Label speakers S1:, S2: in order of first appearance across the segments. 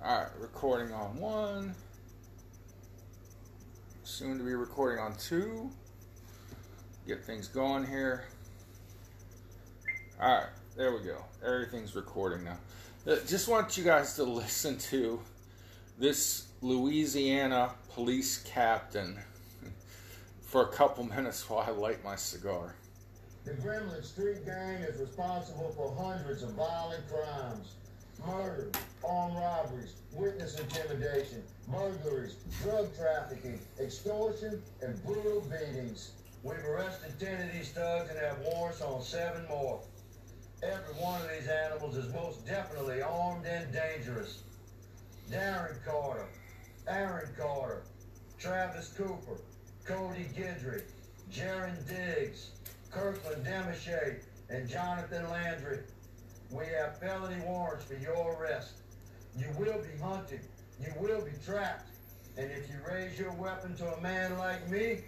S1: Alright, recording on one. Soon to be recording on two. Get things going here. Alright, there we go. Everything's recording now. Uh, Just want you guys to listen to this Louisiana police captain for a couple minutes while I light my cigar.
S2: The Gremlin Street Gang is responsible for hundreds of violent crimes. Murder, armed robberies, witness intimidation, burglaries, drug trafficking, extortion, and brutal beatings. We've arrested 10 of these thugs and have warrants on seven more. Every one of these animals is most definitely armed and dangerous. Darren Carter, Aaron Carter, Travis Cooper, Cody Gidry, Jaron Diggs, Kirkland Demichet, and Jonathan Landry. We have felony warrants for your arrest. You will be hunted. You will be trapped. And if you raise your weapon to a man like me,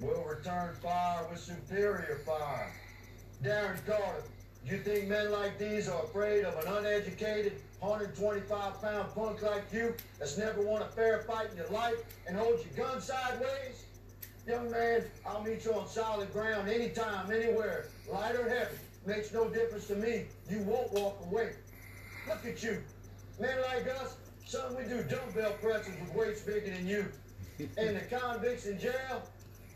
S2: we'll return fire with superior fire. Darren Carter, you think men like these are afraid of an uneducated, 125 pound punk like you that's never won a fair fight in your life and holds your gun sideways? Young man, I'll meet you on solid ground anytime, anywhere, light or heavy. Makes no difference to me. You won't walk away. Look at you. Men like us, son, we do dumbbell presses with weights bigger than you. And the convicts in jail,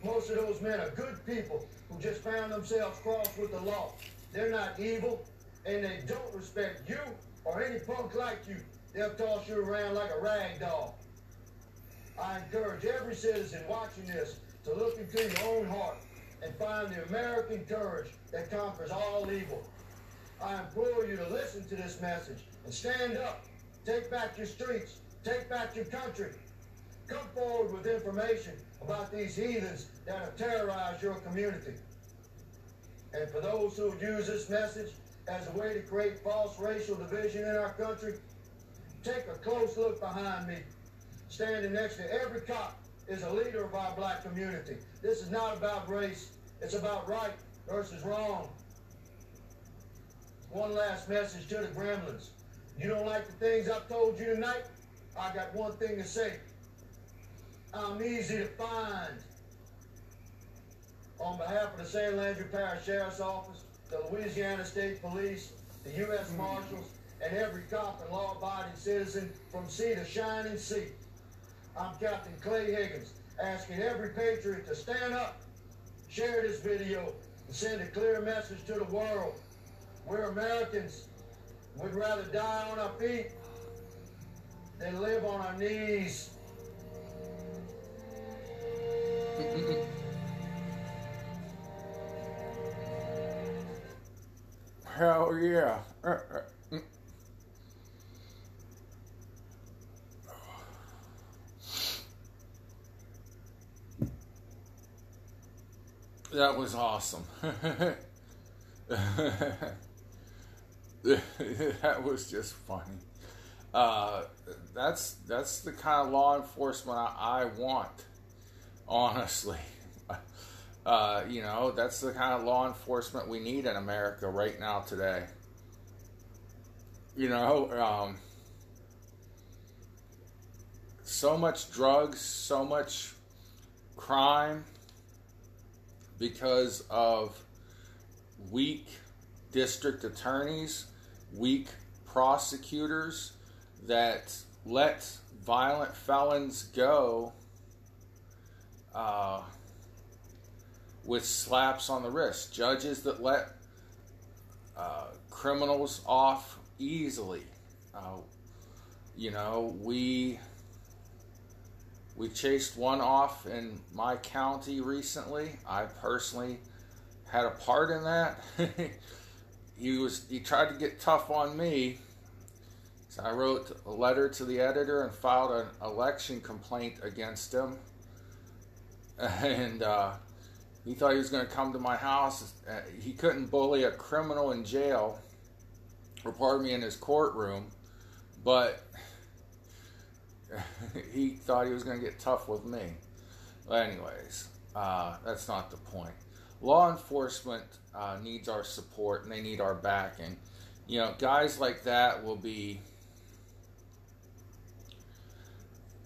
S2: most of those men are good people who just found themselves crossed with the law. They're not evil, and they don't respect you or any punk like you. They'll toss you around like a rag doll. I encourage every citizen watching this to look into your own heart and find the American courage that conquers all evil. I implore you to listen to this message and stand up. Take back your streets. Take back your country. Come forward with information about these heathens that have terrorized your community. And for those who use this message as a way to create false racial division in our country, take a close look behind me. Standing next to every cop is a leader of our black community. This is not about race. It's about right versus wrong. One last message to the gremlins. You don't like the things I've told you tonight? I got one thing to say. I'm easy to find. On behalf of the St. Landry Parish Sheriff's Office, the Louisiana State Police, the U.S. Hmm. Marshals, and every cop and law-abiding citizen from sea to shining sea, I'm Captain Clay Higgins, asking every patriot to stand up, share this video, and send a clear message to the world. We're Americans. We'd rather die on our feet than live on our knees.
S1: Hell yeah. Uh, uh, mm. That was awesome. that was just funny. Uh, that's that's the kind of law enforcement I, I want, honestly. Uh, you know, that's the kind of law enforcement we need in America right now today. You know, um, so much drugs, so much crime because of weak district attorneys, weak prosecutors that let violent felons go. Uh, with slaps on the wrist. Judges that let uh, criminals off easily. Uh, you know, we we chased one off in my county recently. I personally had a part in that. he was he tried to get tough on me. So I wrote a letter to the editor and filed an election complaint against him. And uh, he thought he was going to come to my house. Uh, he couldn't bully a criminal in jail, or pardon me, in his courtroom, but he thought he was going to get tough with me. But anyways, uh, that's not the point. Law enforcement uh, needs our support and they need our backing. You know, guys like that will be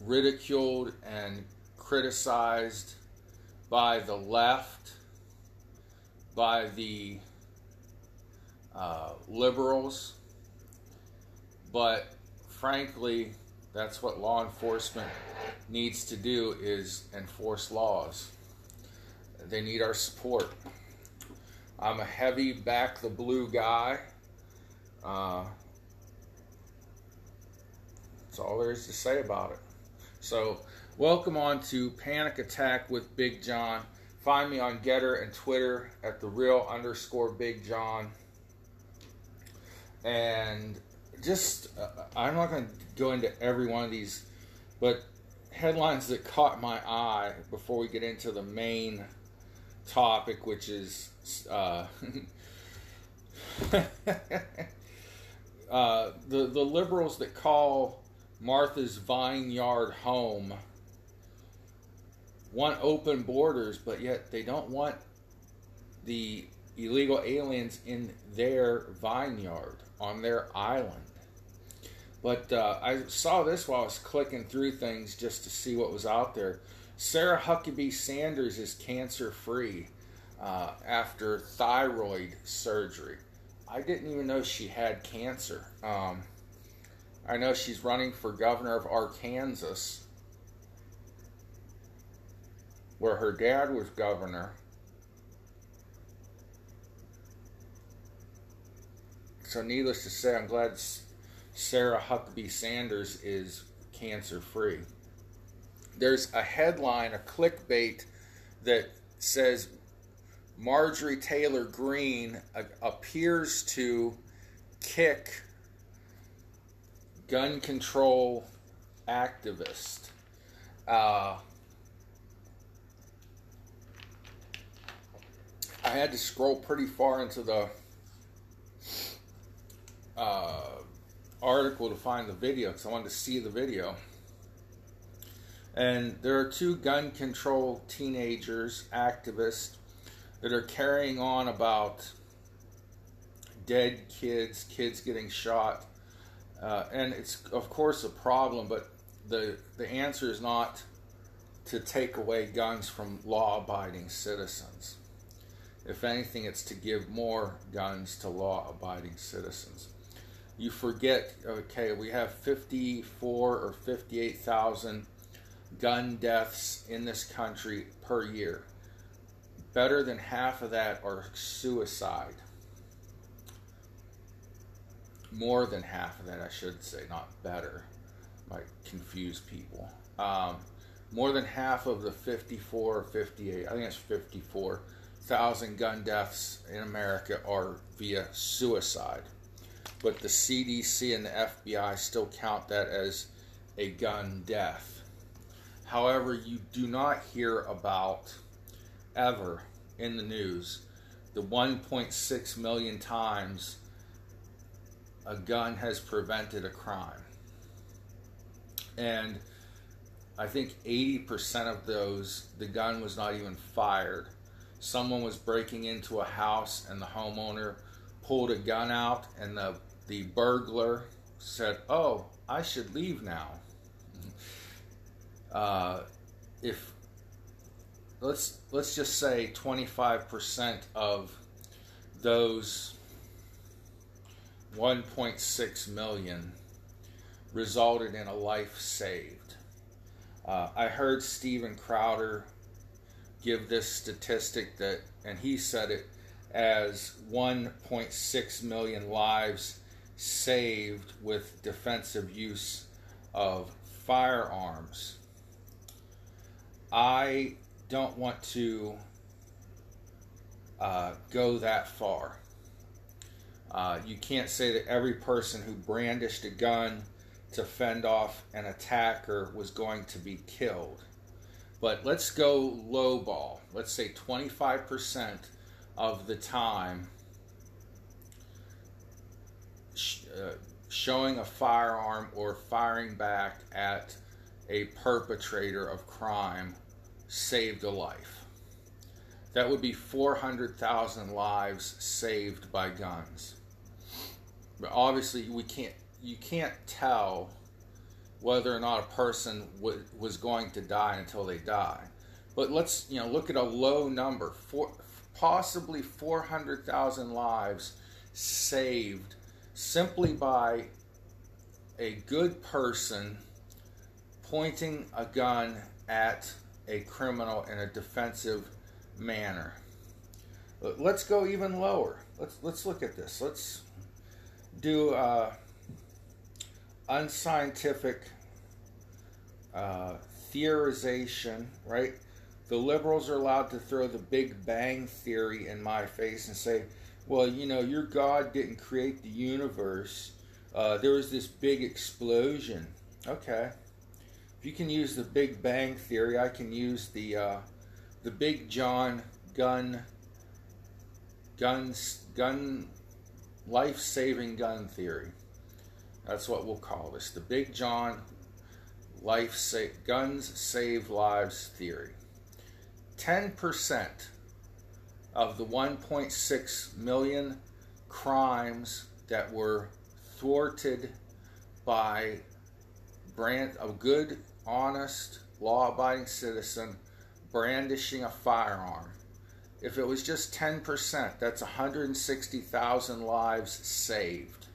S1: ridiculed and criticized by the left, by the uh, liberals, but frankly, that's what law enforcement needs to do is enforce laws. They need our support. I'm a heavy back the blue guy. Uh, that's all there is to say about it. So, welcome on to Panic Attack with Big John. Find me on Gettr and Twitter at the real underscore Big John. And just, uh, I'm not going to go into every one of these, but headlines that caught my eye before we get into the main topic, which is uh, uh, the the liberals that call Martha's Vineyard home want open borders, but yet they don't want the illegal aliens in their vineyard on their island. But uh, I saw this while I was clicking through things just to see what was out there. Sarah Huckabee Sanders is cancer free uh, after thyroid surgery. I didn't even know she had cancer. Um, I know she's running for governor of Arkansas, where her dad was governor. So, needless to say, I'm glad Sarah Huckabee Sanders is cancer free. There's a headline, a clickbait that says Marjorie Taylor Greene appears to kick gun control activist. Uh, I had to scroll pretty far into the uh, article to find the video because I wanted to see the video. And there are two gun control teenagers, activists, that are carrying on about dead kids, kids getting shot uh, and it's of course a problem, but the the answer is not to take away guns from law-abiding citizens. If anything, it's to give more guns to law-abiding citizens. You forget, okay, we have 54 or 58,000 gun deaths in this country per year. Better than half of that are suicide more than half of that, I should say, not better. Might confuse people. Um, more than half of the 54 or 58, I think it's 54,000 gun deaths in America are via suicide. But the CDC and the FBI still count that as a gun death. However, you do not hear about ever in the news the 1.6 million times a gun has prevented a crime. And I think 80% of those, the gun was not even fired. Someone was breaking into a house and the homeowner pulled a gun out and the, the burglar said, Oh, I should leave now. Uh, if let's let's just say 25% of those 1.6 million resulted in a life saved. Uh, I heard Steven Crowder give this statistic that, and he said it as 1.6 million lives saved with defensive use of firearms. I don't want to uh, go that far. Uh, you can't say that every person who brandished a gun to fend off an attacker was going to be killed. But let's go low ball. Let's say 25% of the time uh, showing a firearm or firing back at a perpetrator of crime saved a life. That would be 400,000 lives saved by guns. But obviously, we can't. You can't tell whether or not a person w- was going to die until they die. But let's you know look at a low number, four, possibly 400,000 lives saved simply by a good person pointing a gun at a criminal in a defensive manner. Let's go even lower. Let's let's look at this. Let's do uh, unscientific uh, theorization, right? The liberals are allowed to throw the Big Bang Theory in my face and say, well, you know, your God didn't create the universe. Uh, there was this big explosion. Okay. If you can use the Big Bang Theory, I can use the uh, the Big John gun guns gun life saving gun theory. That's what we'll call this. The Big John life sa- guns save lives theory. 10% of the 1.6 million crimes that were thwarted by brand a good honest law-abiding citizen brandishing a firearm. If it was just 10% that's 160,000 lives saved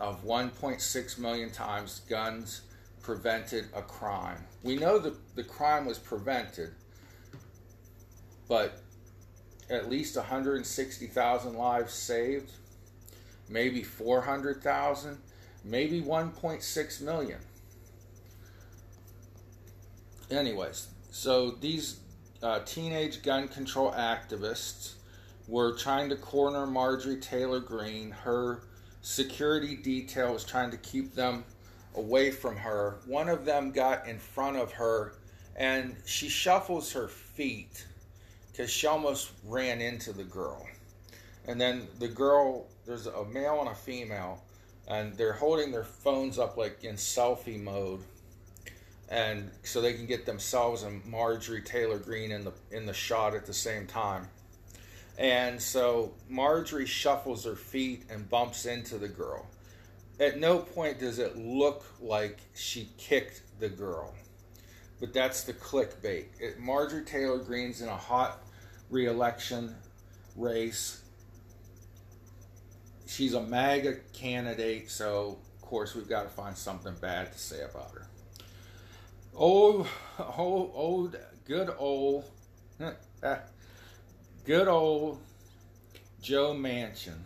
S1: of 1.6 million times guns prevented a crime. We know that the crime was prevented but at least 160,000 lives saved, maybe 400,000, maybe 1.6 million. Anyways, so these uh, teenage gun control activists were trying to corner Marjorie Taylor Greene. Her security detail was trying to keep them away from her. One of them got in front of her and she shuffles her feet because she almost ran into the girl. And then the girl, there's a male and a female, and they're holding their phones up like in selfie mode, and so they can get themselves and Marjorie Taylor Greene in the in the shot at the same time. And so Marjorie shuffles her feet and bumps into the girl. At no point does it look like she kicked the girl but that's the clickbait. It, Marjorie Taylor Greene's in a hot reelection race. She's a MAGA candidate, so of course we've got to find something bad to say about her. Old, old, old, good old, good old Joe Manchin,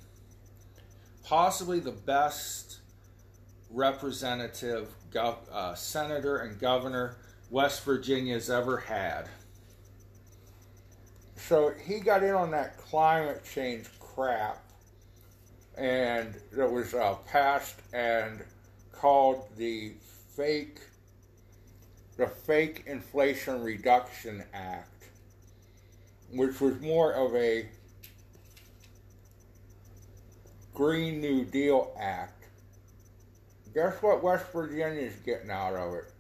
S1: possibly the best representative, gov- uh, senator, and governor West Virginia's ever had. So he got in on that climate change crap, and that was uh, passed and called the fake, the fake Inflation Reduction Act, which was more of a Green New Deal Act. Guess what West Virginia is getting out of it?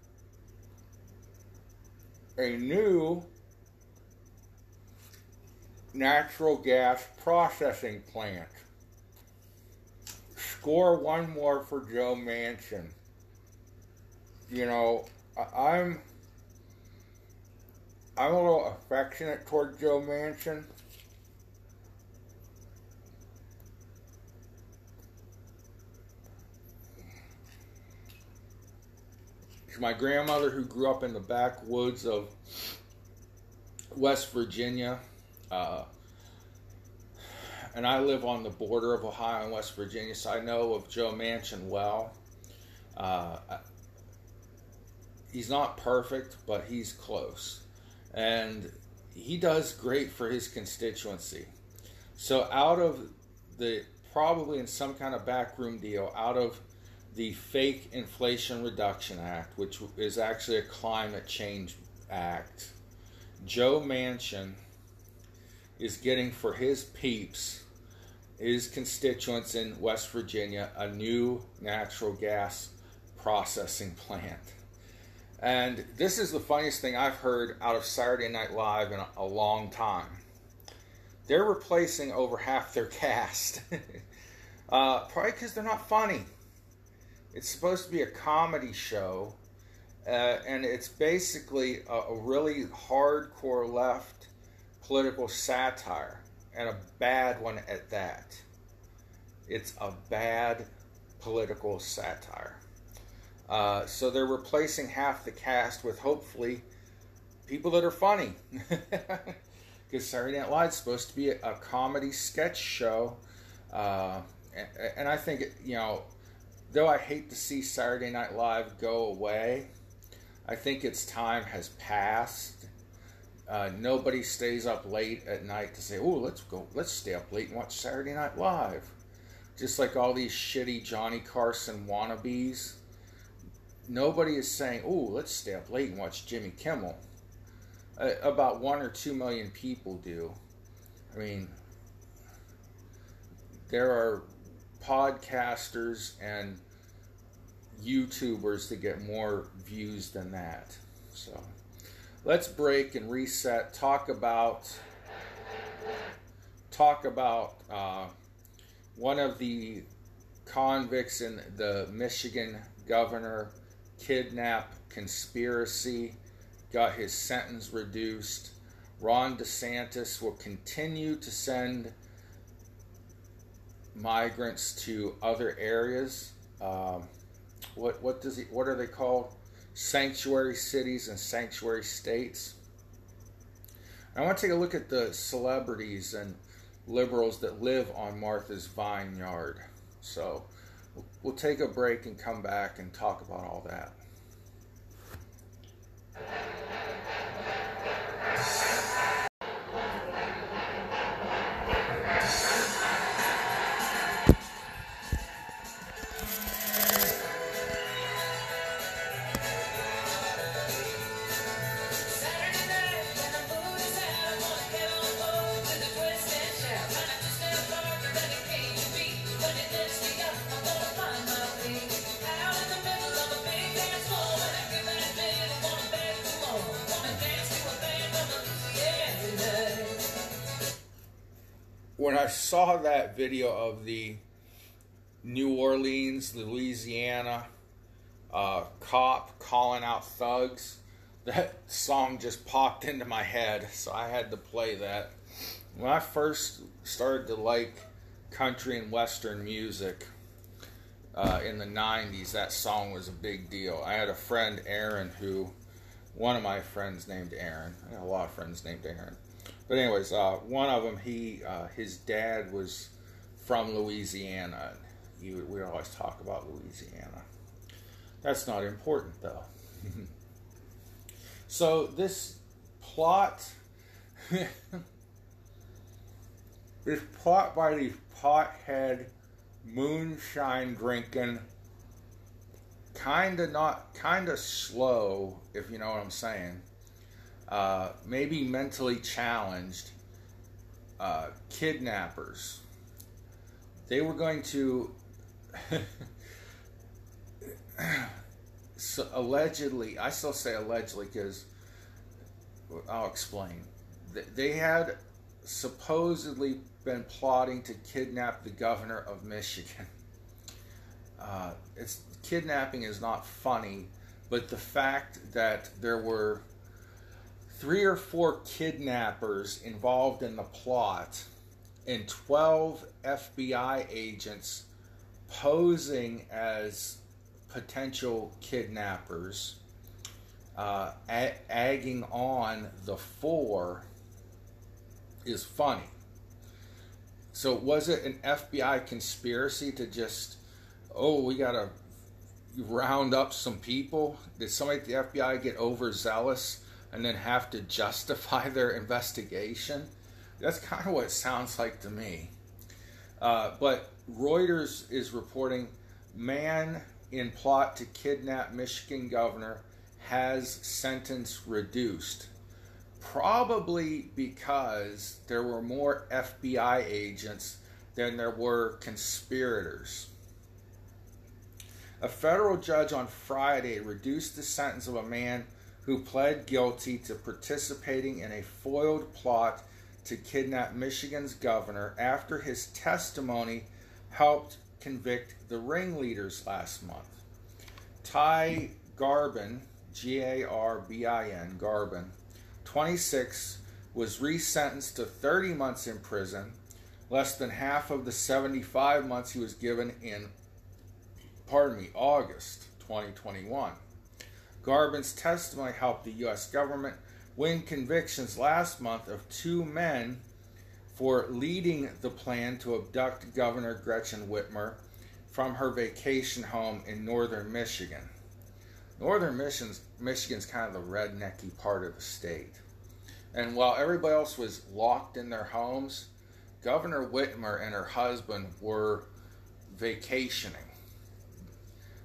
S1: A new natural gas processing plant. Score one more for Joe Manchin. You know, I'm I'm a little affectionate toward Joe Manchin. My grandmother, who grew up in the backwoods of West Virginia, uh, and I live on the border of Ohio and West Virginia, so I know of Joe Manchin well. Uh, he's not perfect, but he's close. And he does great for his constituency. So, out of the probably in some kind of backroom deal, out of the fake Inflation Reduction Act, which is actually a climate change act, Joe Manchin is getting for his peeps, his constituents in West Virginia, a new natural gas processing plant. And this is the funniest thing I've heard out of Saturday Night Live in a, long time. They're replacing over half their cast. uh, probably because they're not funny. It's supposed to be a comedy show, uh, and it's basically a, a really hardcore left political satire, and a bad one at that. It's a bad political satire. Uh, so they're replacing half the cast with hopefully people that are funny. Because Saturday Night Live is supposed to be a, a comedy sketch show. Uh, and, and I think, you know, though I hate to see Saturday Night Live go away, I think its time has passed. Uh, nobody stays up late at night to say, "Oh, let's go, let's stay up late and watch Saturday Night Live." Just like all these shitty Johnny Carson wannabes, nobody is saying, "Oh, let's stay up late and watch Jimmy Kimmel." Uh, about one or two million people do. I mean, there are podcasters and YouTubers to get more views than that. So let's break and reset. Talk about talk about uh, one of the convicts in the Michigan governor kidnap conspiracy got his sentence reduced. Ron DeSantis will continue to send migrants to other areas. Um, what what does he? What are they called? Sanctuary cities and sanctuary states. I want to take a look at the celebrities and liberals that live on Martha's Vineyard. So we'll take a break and come back and talk about all that. Saw that video of the New Orleans, Louisiana uh, cop calling out thugs, that song just popped into my head, so I had to play that. When I first started to like country and western music uh, in the 90s, that song was a big deal. I had a friend, Aaron, who, one of my friends named Aaron, I have a lot of friends named Aaron but anyways, uh, one of them, he uh, his dad was from Louisiana. He, we always talk about Louisiana. That's not important though. so this plot, this plot by these pothead, moonshine drinking, kind of not, kind of slow, if you know what I'm saying uh, maybe mentally challenged uh, kidnappers. They were going to so allegedly, I still say allegedly because I'll explain. They had supposedly been plotting to kidnap the governor of Michigan. Uh, it's kidnapping is not funny, but the fact that there were three or four kidnappers involved in the plot and 12 FBI agents posing as potential kidnappers, uh, agging on the four is funny. So, was it an FBI conspiracy to just, oh, we got to round up some people? Did somebody at the FBI get overzealous? And then have to justify their investigation. That's kind of what it sounds like to me. Uh, but Reuters is reporting man in plot to kidnap Michigan governor has sentence reduced. Probably because there were more FBI agents than there were conspirators. A federal judge on Friday reduced the sentence of a man who pled guilty to participating in a foiled plot to kidnap Michigan's governor after his testimony helped convict the ringleaders last month. Ty Garbin, G A R B I N, Garbin, 26, was resentenced to 30 months in prison, less than half of the 75 months he was given in, pardon me, August 2021. Garbin's testimony helped the U.S. government win convictions last month of two men for leading the plan to abduct Governor Gretchen Whitmer from her vacation home in northern Michigan. Northern Michigan's, Michigan's kind of the rednecky part of the state. And while everybody else was locked in their homes, Governor Whitmer and her husband were vacationing.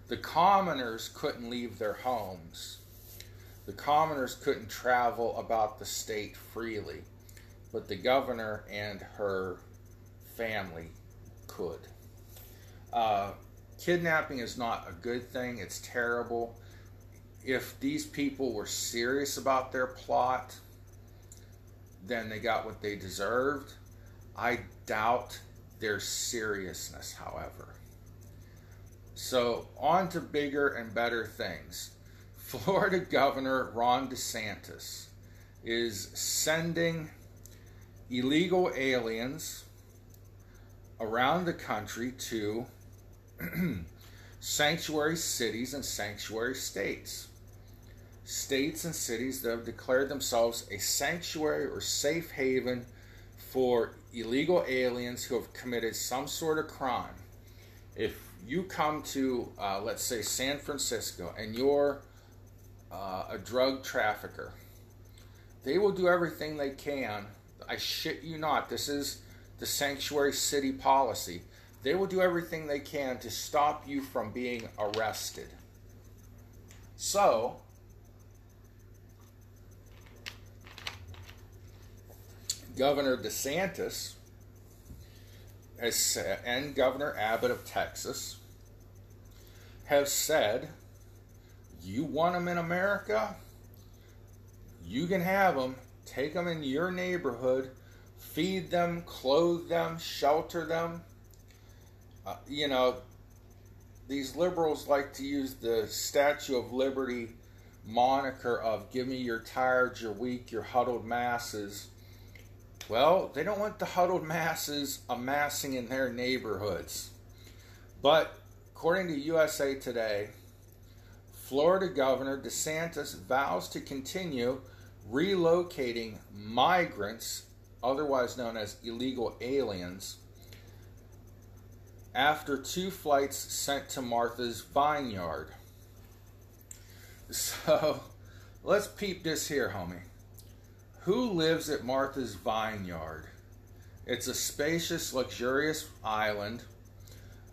S1: The commoners couldn't leave their homes. The commoners couldn't travel about the state freely, but the governor and her family could. Uh, kidnapping is not a good thing, it's terrible. If these people were serious about their plot, then they got what they deserved. I doubt their seriousness, however. So, on to bigger and better things. Florida Governor Ron DeSantis is sending illegal aliens around the country to sanctuary cities and sanctuary states. States and cities that have declared themselves a sanctuary or safe haven for illegal aliens who have committed some sort of crime. If you come to, uh, let's say, San Francisco and you're uh, a drug trafficker, they will do everything they can. I shit you not, this is the sanctuary city policy they will do everything they can to stop you from being arrested. So, Governor DeSantis and Governor Abbott of Texas have said, You want them in America? You can have them. Take them in your neighborhood, feed them, clothe them, shelter them uh, you know, these liberals like to use the Statue of Liberty moniker of give me your tired, your weak, your huddled masses. Well, they don't want the huddled masses amassing in their neighborhoods. But according to USA Today, Florida Governor DeSantis vows to continue relocating migrants, otherwise known as illegal aliens, after two flights sent to Martha's vineyard. So let's peep this here, homie. Who lives at Martha's vineyard? It's a spacious, luxurious island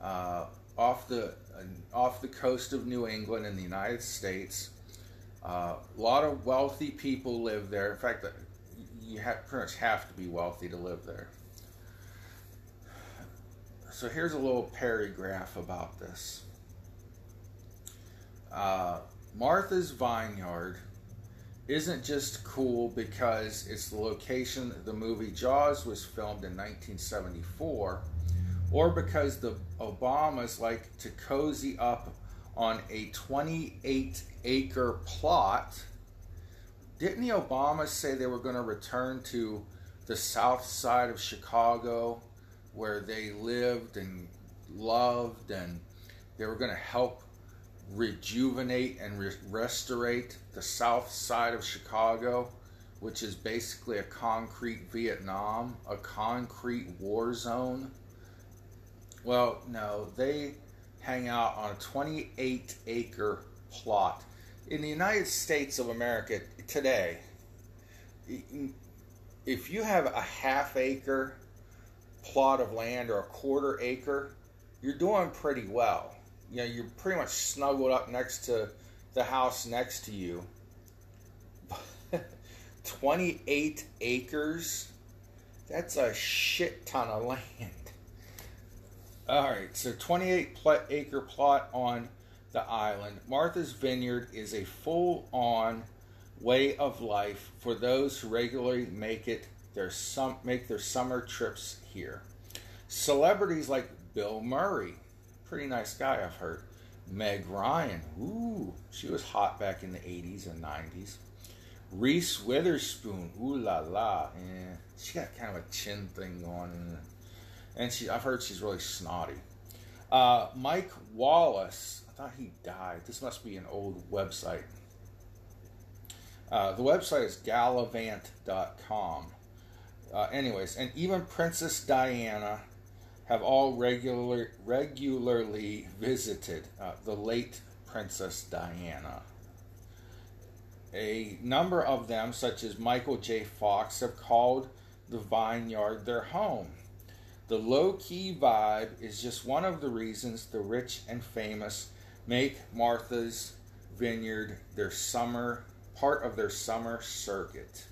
S1: uh, off the uh, off the coast of New England in the United States. Uh, a lot of wealthy people live there. In fact, you have, pretty much have to be wealthy to live there. So here's a little paragraph about this. Uh, Martha's Vineyard isn't just cool because it's the location the movie Jaws was filmed in 1974, or because the Obamas like to cozy up on a 28 acre plot. Didn't the Obamas say they were going to return to the south side of Chicago where they lived and loved, and they were going to help rejuvenate and re- restorate the south side of Chicago, which is basically a concrete Vietnam, a concrete war zone. Well, no, they hang out on a 28 acre plot. In the United States of America today, if you have a half acre plot of land or a quarter acre, you're doing pretty well. You know, you're pretty much snuggled up next to the house next to you. 28 acres? That's a shit ton of land. All right, so 28 pl- acre plot on the island. Martha's Vineyard is a full on way of life for those who regularly make it their sum- make their summer trips here. Celebrities like Bill Murray, pretty nice guy I've heard, Meg Ryan, ooh, she was hot back in the 80s and 90s. Reese Witherspoon, ooh la la, yeah, she got kind of a chin thing going, and she, I've heard she's really snotty. Uh, Mike Wallace, I thought he died. This must be an old website. Uh, the website is gallivant.com. Uh, anyways, and even Princess Diana have all regular, regularly visited uh, the late Princess Diana. A number of them, such as Michael J. Fox, have called the vineyard their home. The low key vibe is just one of the reasons the rich and famous make Martha's Vineyard their summer part of their summer circuit.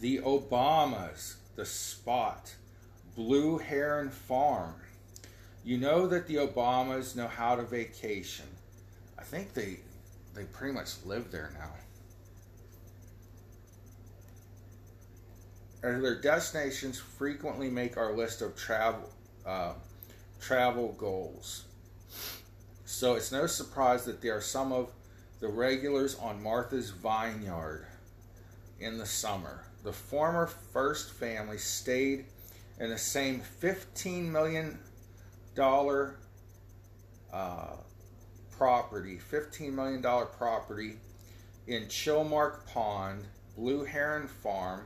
S1: The Obamas, the spot, Blue Heron Farm. You know that the Obamas know how to vacation. I think they they pretty much live there now. Their destinations frequently make our list of travel uh, travel goals. So it's no surprise that they are some of the regulars on Martha's Vineyard in the summer. The former first family stayed in the same $15 million uh, property, $15 million property in Chilmark Pond, Blue Heron Farm,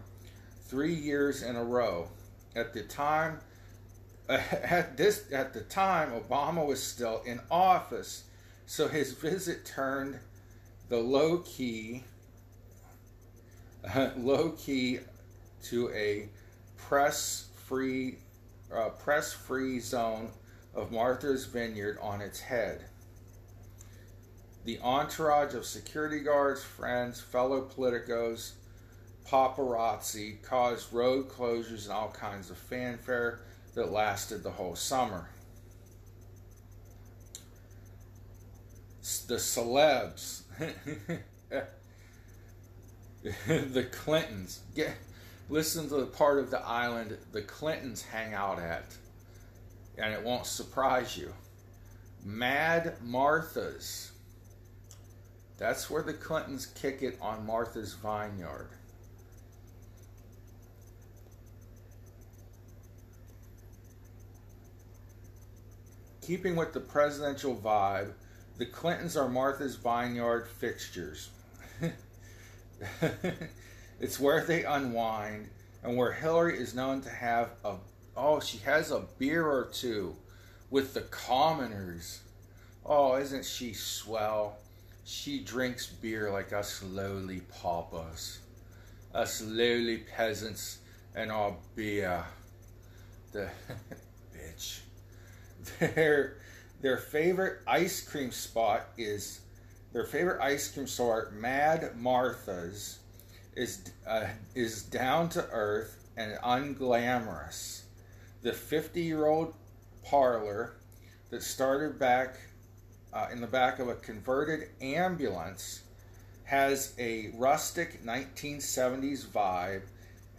S1: three years in a row. At the time, at this at the time, Obama was still in office, so his visit turned the low key, low key, to a press free, uh, press free zone of Martha's Vineyard on its head. The entourage of security guards, friends, fellow politicos, paparazzi caused road closures and all kinds of fanfare that lasted the whole summer. The celebs, the Clintons, get listen to the part of the island the Clintons hang out at, and it won't surprise you. Mad Martha's. That's where the Clintons kick it on Martha's Vineyard. Keeping with the presidential vibe, the Clintons are Martha's Vineyard fixtures. it's where they unwind and where Hillary is known to have a oh, she has a beer or two with the commoners. Oh, isn't she swell? She drinks beer like us lowly paupers, us lowly peasants, and our beer. The bitch. Their their favorite ice cream spot is their favorite ice cream store, Mad Martha's, is uh, is down to earth and unglamorous. The 50 year old parlor that started back uh, in the back of a converted ambulance has a rustic 1970s vibe.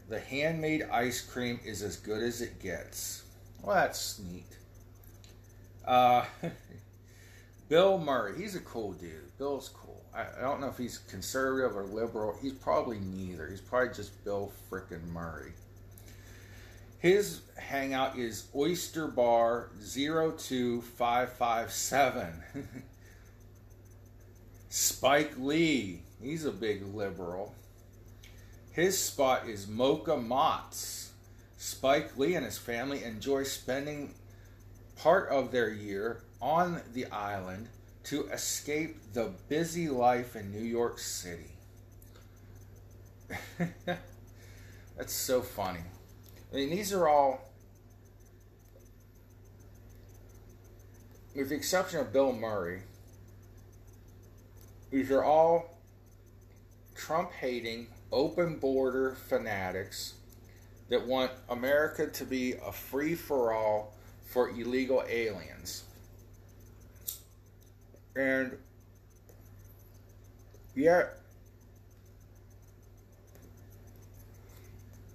S1: The handmade ice cream is as good as it gets. Well, that's neat. Uh, Bill Murray, he's a cool dude. Bill's cool. I, I, don't know if he's conservative or liberal. He's probably neither. He's probably just Bill frickin' Murray. His hangout is Oyster Bar 02557. Spike Lee, he's a big liberal. His spot is Mocha Mott's. Spike Lee and his family enjoy spending part of their year on the island to escape the busy life in New York City. That's so funny. I mean, these are all, with the exception of Bill Murray, these are all Trump hating, open border fanatics that want America to be a free for all for illegal aliens. And yet,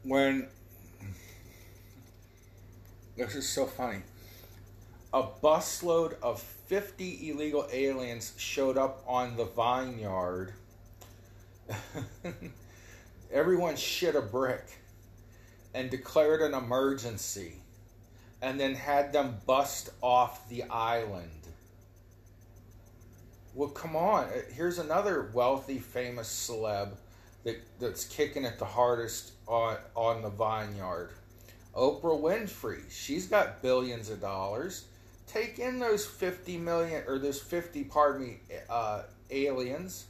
S1: when this is so funny, a busload of 50 illegal aliens showed up on the vineyard. Everyone shit a brick and declared an emergency and then had them bust off the island. Well, come on. Here's another wealthy, famous celeb that, that's kicking it the hardest on, on the vineyard. Oprah Winfrey. She's got billions of dollars. Take in those 50 million, or those 50, pardon me, uh, aliens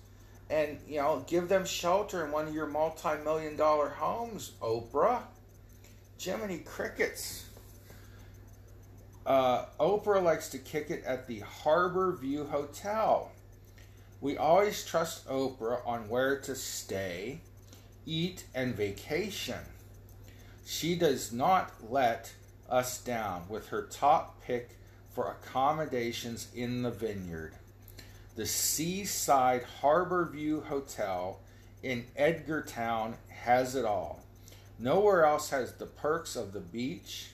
S1: and, you know, give them shelter in one of your multi million dollar homes, Oprah. Jiminy Crickets. Uh, Oprah likes to kick it at the Harbor View Hotel. We always trust Oprah on where to stay, eat, and vacation. She does not let us down with her top pick for accommodations in the vineyard. The Seaside Harbor View Hotel in Edgartown has it all. Nowhere else has the perks of the beach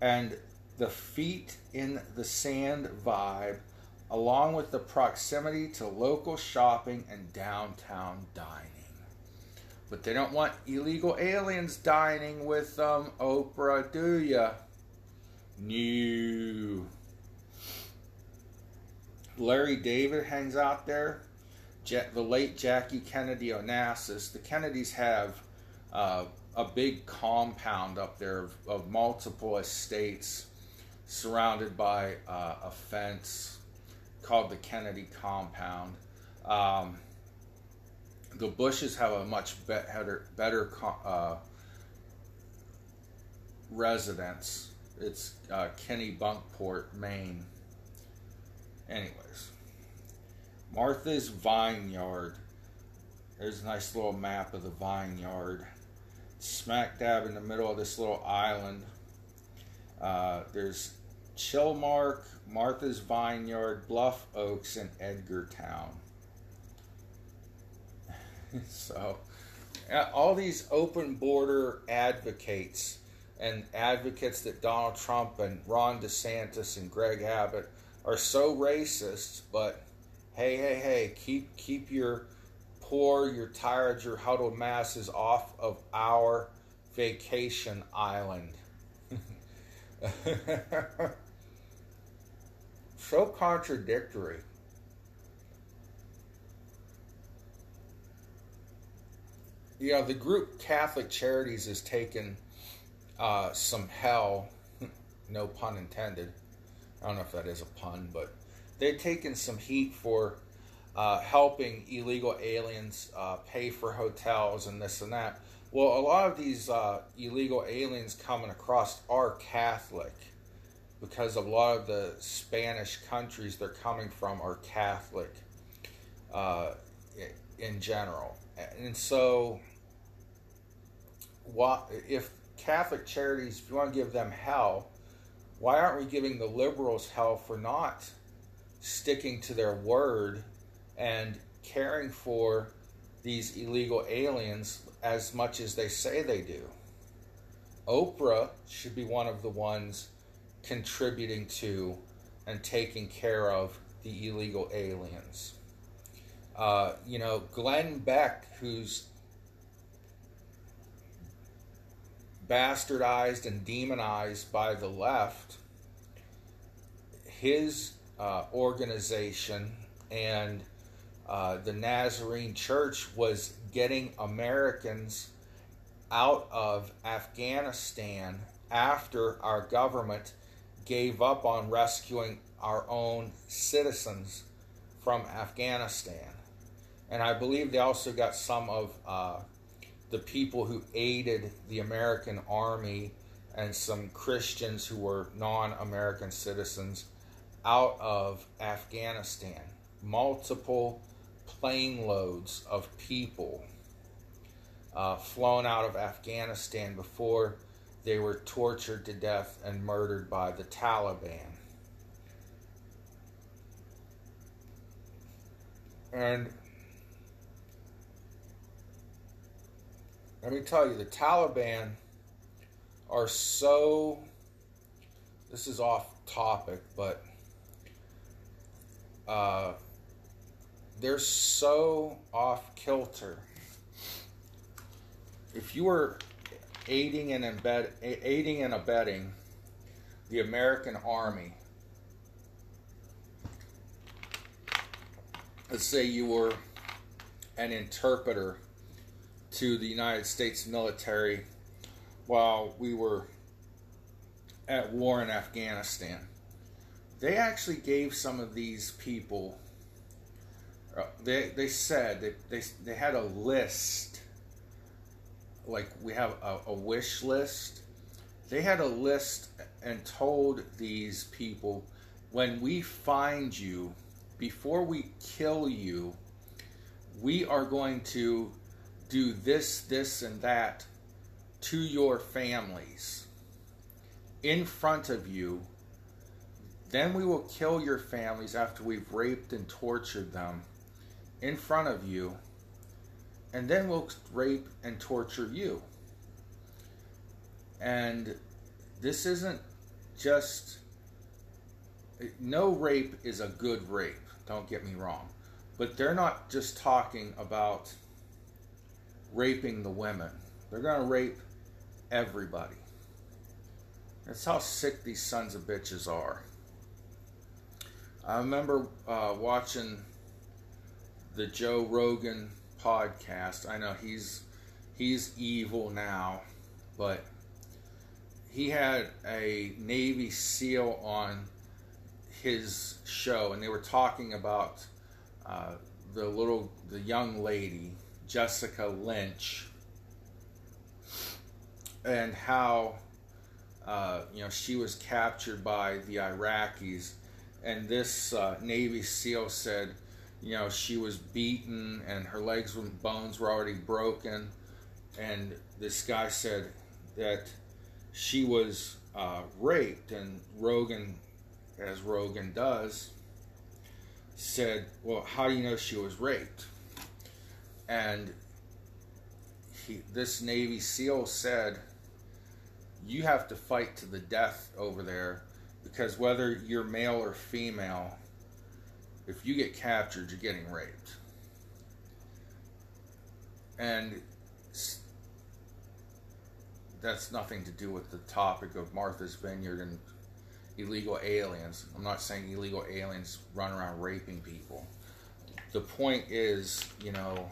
S1: and the feet in the sand vibe, along with the proximity to local shopping and downtown dining. But they don't want illegal aliens dining with them, Oprah, do ya? No. Larry David hangs out there. the late Jackie Kennedy Onassis. The Kennedys have uh, a big compound up there of, of multiple estates surrounded by uh, a fence called the Kennedy compound. Um, the Bushes have a much better, better uh, residence. It's uh, Kennebunkport, Maine. Anyways, Martha's Vineyard. There's a nice little map of the vineyard. Smack dab in the middle of this little island. Uh, there's Chilmark, Martha's Vineyard, Bluff Oaks, and Edgartown. so, all these open border advocates and advocates that Donald Trump and Ron DeSantis and Greg Abbott are so racist, but hey, hey, hey, keep keep your poor, your tired, your huddled masses off of our vacation island. so contradictory. Know, the group Catholic Charities has taken uh, some hell, no pun intended. I don't know if that is a pun, but they've taken some heat for uh, helping illegal aliens uh, pay for hotels and this and that. Well, a lot of these uh, illegal aliens coming across are Catholic because a lot of the Spanish countries they're coming from are Catholic uh, in general. And so, what, if Catholic charities, if you want to give them hell, why aren't we giving the liberals hell for not sticking to their word and caring for these illegal aliens as much as they say they do. Oprah should be one of the ones contributing to and taking care of the illegal aliens. Uh, you know, Glenn Beck, who's bastardized and demonized by the left, his uh, organization and uh, the Nazarene Church was getting Americans out of Afghanistan after our government gave up on rescuing our own citizens from Afghanistan. And I believe they also got some of uh, the people who aided the American army and some Christians who were non American citizens out of Afghanistan. Multiple plane loads of people uh, flown out of Afghanistan before they were tortured to death and murdered by the Taliban. And let me tell you, the Taliban are so. This is off topic, but uh, they're so off kilter. If you were aiding and embed, aiding and abetting the American Army, let's say you were an interpreter to the United States military while we were at war in Afghanistan. They actually gave some of these people, uh, they, they said that they, they had a list, like we have a, a wish list. They had a list and told these people when we find you, before we kill you, we are going to do this, this, and that to your families in front of you. Then we will kill your families after we've raped and tortured them in front of you. And then we'll rape and torture you. And this isn't just. No rape is a good rape, don't get me wrong. But they're not just talking about raping the women, they're going to rape everybody. That's how sick these sons of bitches are. I remember uh, watching the Joe Rogan podcast. I know he's he's evil now, but he had a Navy SEAL on his show, and they were talking about uh, the little the young lady Jessica Lynch and how uh, you know she was captured by the Iraqis, and this uh, Navy SEAL said, you know, she was beaten and her legs and bones were already broken, and this guy said that she was uh, raped, and Rogan, as Rogan does, said, well, how do you know she was raped? And he, this Navy SEAL said you have to fight to the death over there because whether you're male or female, if you get captured, you're getting raped. And that's nothing to do with the topic of Martha's Vineyard and illegal aliens. I'm not saying illegal aliens run around raping people. The point is, you know,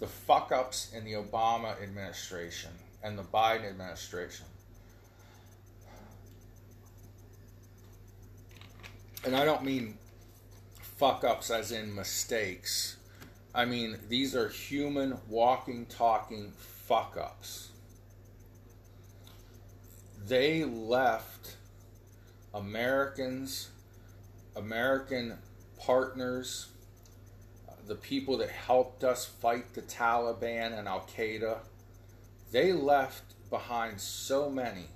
S1: the fuck ups in the Obama administration and the Biden administration. And I don't mean fuck ups as in mistakes. I mean, these are human, walking, talking fuck ups. They left Americans, American partners, the people that helped us fight the Taliban and Al Qaeda they left behind so many.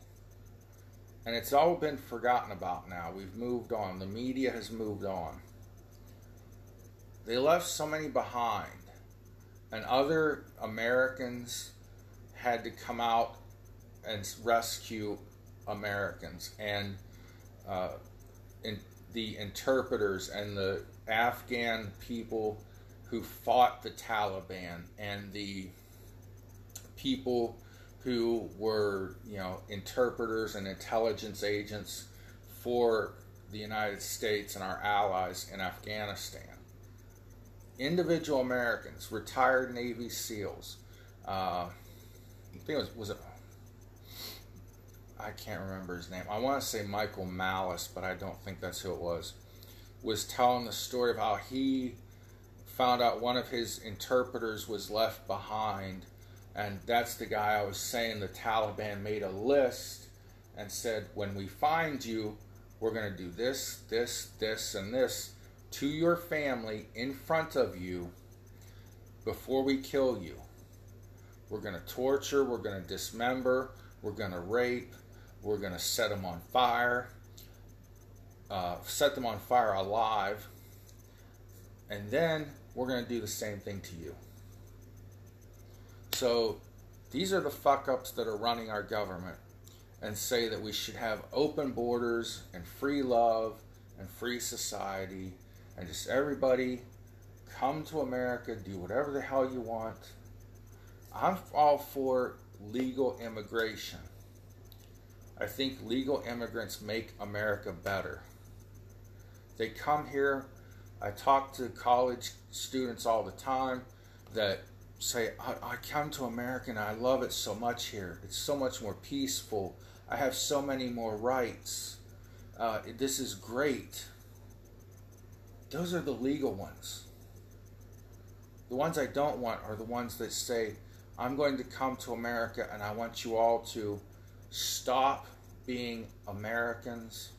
S1: And it's all been forgotten about now. We've moved on. The media has moved on. They left so many behind. And other Americans had to come out and rescue Americans. And uh, in, the interpreters and the Afghan people who fought the Taliban and the people who were, you know, interpreters and intelligence agents for the United States and our allies in Afghanistan. Individual Americans, retired Navy SEALs. Uh, I think it was, was it, I can't remember his name. I want to say Michael Malice, but I don't think that's who it was. Was telling the story of how he found out one of his interpreters was left behind and that's the guy I was saying the Taliban made a list and said, when we find you, we're going to do this, this, this, and this to your family in front of you before we kill you. We're going to torture, we're going to dismember, we're going to rape, we're going to set them on fire, uh, set them on fire alive, and then we're going to do the same thing to you. So these are the fuck ups that are running our government. and say that we should have open borders and free love and free society and just everybody come to America, do whatever the hell you want. I'm all for legal immigration. I think legal immigrants make America better. They come here. I talk to college students all the time that say, I, I come to America and I love it so much here. It's so much more peaceful. I have so many more rights. Uh, this is great. Those are the legal ones. The ones I don't want are the ones that say, I'm going to come to America and I want you all to stop being Americans.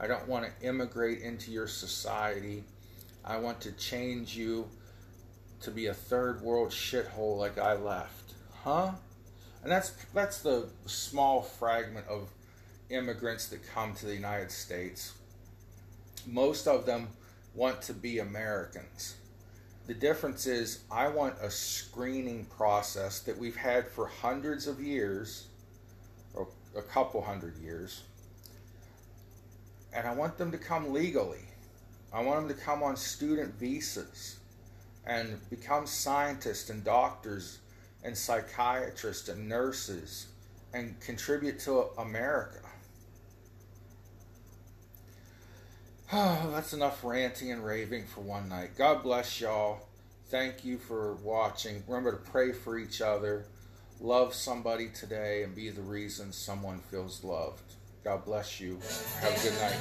S1: I don't want to immigrate into your society. I want to change you to be a third world shithole like I left. Huh? And that's that's the small fragment of immigrants that come to the United States. Most of them want to be Americans. The difference is I want a screening process that we've had for hundreds of years or a couple hundred years. And I want them to come legally. I want them to come on student visas and become scientists and doctors and psychiatrists and nurses and contribute to America. Oh, that's enough ranting and raving for one night. God bless y'all. Thank you for watching. Remember to pray for each other. Love somebody today and be the reason someone feels loved. God bless you. Have a good night.